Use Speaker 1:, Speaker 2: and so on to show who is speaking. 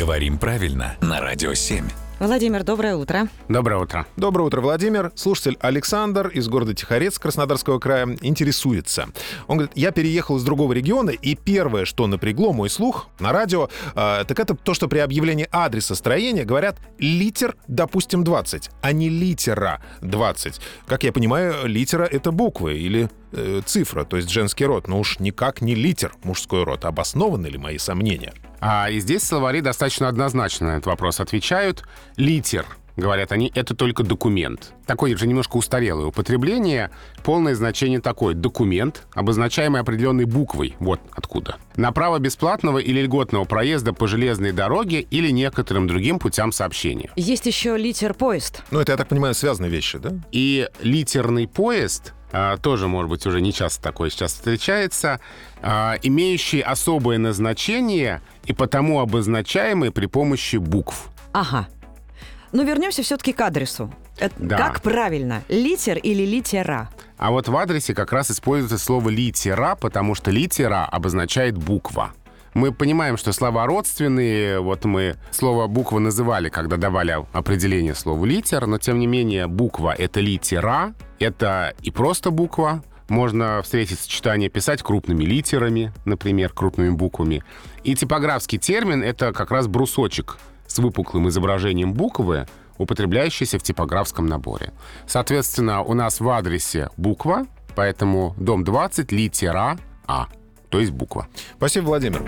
Speaker 1: Говорим правильно на Радио 7.
Speaker 2: Владимир, доброе утро.
Speaker 3: Доброе утро.
Speaker 4: Доброе утро, Владимир. Слушатель Александр из города Тихорец Краснодарского края интересуется. Он говорит, я переехал из другого региона, и первое, что напрягло мой слух на радио, э, так это то, что при объявлении адреса строения говорят литер, допустим, 20, а не литера 20. Как я понимаю, литера — это буквы или э, цифра, то есть женский род, но уж никак не литер мужской род. Обоснованы ли мои сомнения?
Speaker 3: А, и здесь словари достаточно однозначно на этот вопрос отвечают. Литер, говорят они, это только документ. Такое же немножко устарелое употребление. Полное значение такое. Документ, обозначаемый определенной буквой. Вот откуда. На право бесплатного или льготного проезда по железной дороге или некоторым другим путям сообщения.
Speaker 2: Есть еще литер-поезд.
Speaker 4: Ну, это, я так понимаю, связанные вещи, да?
Speaker 3: И литерный поезд тоже, может быть, уже не часто такое сейчас встречается, а, имеющий особое назначение и потому обозначаемый при помощи букв.
Speaker 2: Ага. Но вернемся все-таки к адресу. Это
Speaker 3: Да.
Speaker 2: Как правильно? Литер или литера?
Speaker 3: А вот в адресе как раз используется слово «литера», потому что «литера» обозначает буква. Мы понимаем, что слова родственные, вот мы слово «буква» называли, когда давали определение слову «литер», но тем не менее буква — это литера, это и просто буква, можно встретить сочетание писать крупными литерами, например, крупными буквами. И типографский термин — это как раз брусочек с выпуклым изображением буквы, употребляющийся в типографском наборе. Соответственно, у нас в адресе буква, поэтому дом 20, литера А, то есть буква.
Speaker 4: Спасибо, Владимир.